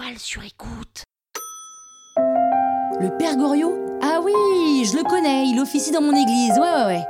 Écoute. Le père Goriot Ah oui, je le connais, il officie dans mon église, ouais ouais ouais.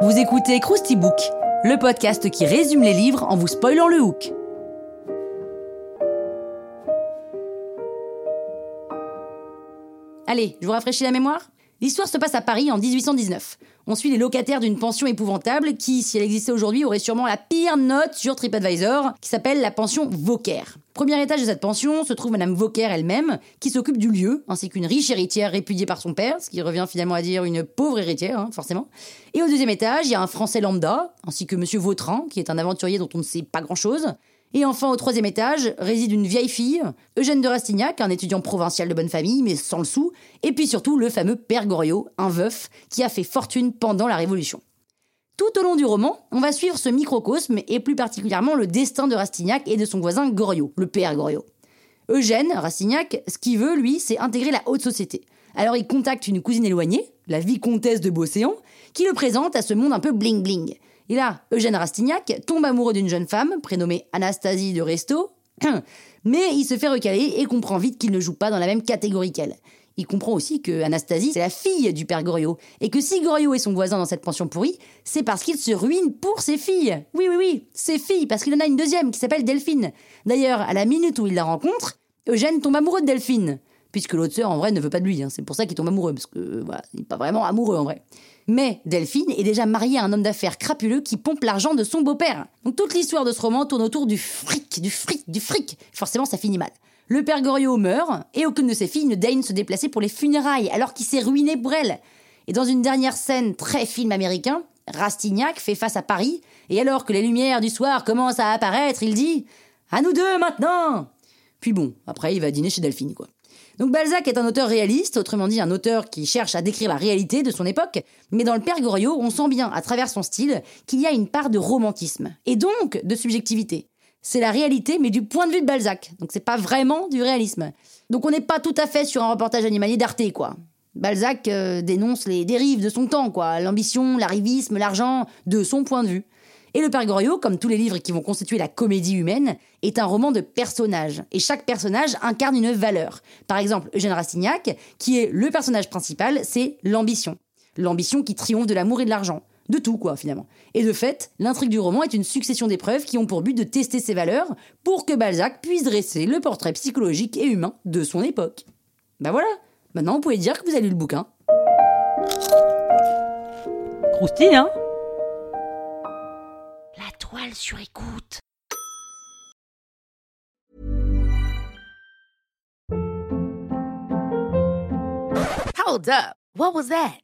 Vous écoutez Krusty Book, le podcast qui résume les livres en vous spoilant le hook. Allez, je vous rafraîchis la mémoire? L'histoire se passe à Paris en 1819. On suit les locataires d'une pension épouvantable qui, si elle existait aujourd'hui, aurait sûrement la pire note sur TripAdvisor, qui s'appelle la pension Vauquer. Premier étage de cette pension se trouve Madame Vauquer elle-même, qui s'occupe du lieu, ainsi qu'une riche héritière répudiée par son père, ce qui revient finalement à dire une pauvre héritière, hein, forcément. Et au deuxième étage, il y a un Français lambda, ainsi que Monsieur Vautrin, qui est un aventurier dont on ne sait pas grand-chose. Et enfin, au troisième étage, réside une vieille fille, Eugène de Rastignac, un étudiant provincial de bonne famille, mais sans le sou, et puis surtout le fameux Père Goriot, un veuf, qui a fait fortune pendant la Révolution. Tout au long du roman, on va suivre ce microcosme, et plus particulièrement le destin de Rastignac et de son voisin Goriot, le Père Goriot. Eugène, Rastignac, ce qu'il veut, lui, c'est intégrer la haute société. Alors il contacte une cousine éloignée, la vicomtesse de Beauséant, qui le présente à ce monde un peu bling-bling. Et là, Eugène Rastignac tombe amoureux d'une jeune femme, prénommée Anastasie de Resto, mais il se fait recaler et comprend vite qu'il ne joue pas dans la même catégorie qu'elle. Il comprend aussi que Anastasie, c'est la fille du père Goriot, et que si Goriot est son voisin dans cette pension pourrie, c'est parce qu'il se ruine pour ses filles. Oui, oui, oui, ses filles, parce qu'il en a une deuxième qui s'appelle Delphine. D'ailleurs, à la minute où il la rencontre, Eugène tombe amoureux de Delphine, puisque l'autre sœur, en vrai, ne veut pas de lui. Hein. C'est pour ça qu'il tombe amoureux, parce que voilà, il n'est pas vraiment amoureux en vrai. Mais Delphine est déjà mariée à un homme d'affaires crapuleux qui pompe l'argent de son beau-père. Donc toute l'histoire de ce roman tourne autour du fric, du fric, du fric. Forcément, ça finit mal. Le père Goriot meurt, et aucune de ses filles ne daigne se déplacer pour les funérailles, alors qu'il s'est ruiné pour elle. Et dans une dernière scène très film américain, Rastignac fait face à Paris, et alors que les lumières du soir commencent à apparaître, il dit À nous deux maintenant Puis bon, après il va dîner chez Delphine, quoi. Donc Balzac est un auteur réaliste, autrement dit un auteur qui cherche à décrire la réalité de son époque, mais dans le Père Goriot, on sent bien, à travers son style, qu'il y a une part de romantisme, et donc de subjectivité. C'est la réalité, mais du point de vue de Balzac, donc c'est pas vraiment du réalisme. Donc on n'est pas tout à fait sur un reportage animalier d'Arte, quoi. Balzac euh, dénonce les dérives de son temps, quoi, l'ambition, l'arrivisme, l'argent, de son point de vue. Et Le Père Goriot, comme tous les livres qui vont constituer la comédie humaine, est un roman de personnages. Et chaque personnage incarne une valeur. Par exemple, Eugène Rastignac, qui est le personnage principal, c'est l'ambition. L'ambition qui triomphe de l'amour et de l'argent. De tout, quoi, finalement. Et de fait, l'intrigue du roman est une succession d'épreuves qui ont pour but de tester ses valeurs pour que Balzac puisse dresser le portrait psychologique et humain de son époque. Ben voilà, maintenant vous pouvez dire que vous avez lu le bouquin. Croustille, hein? Sur écoute. Hold up. What was that?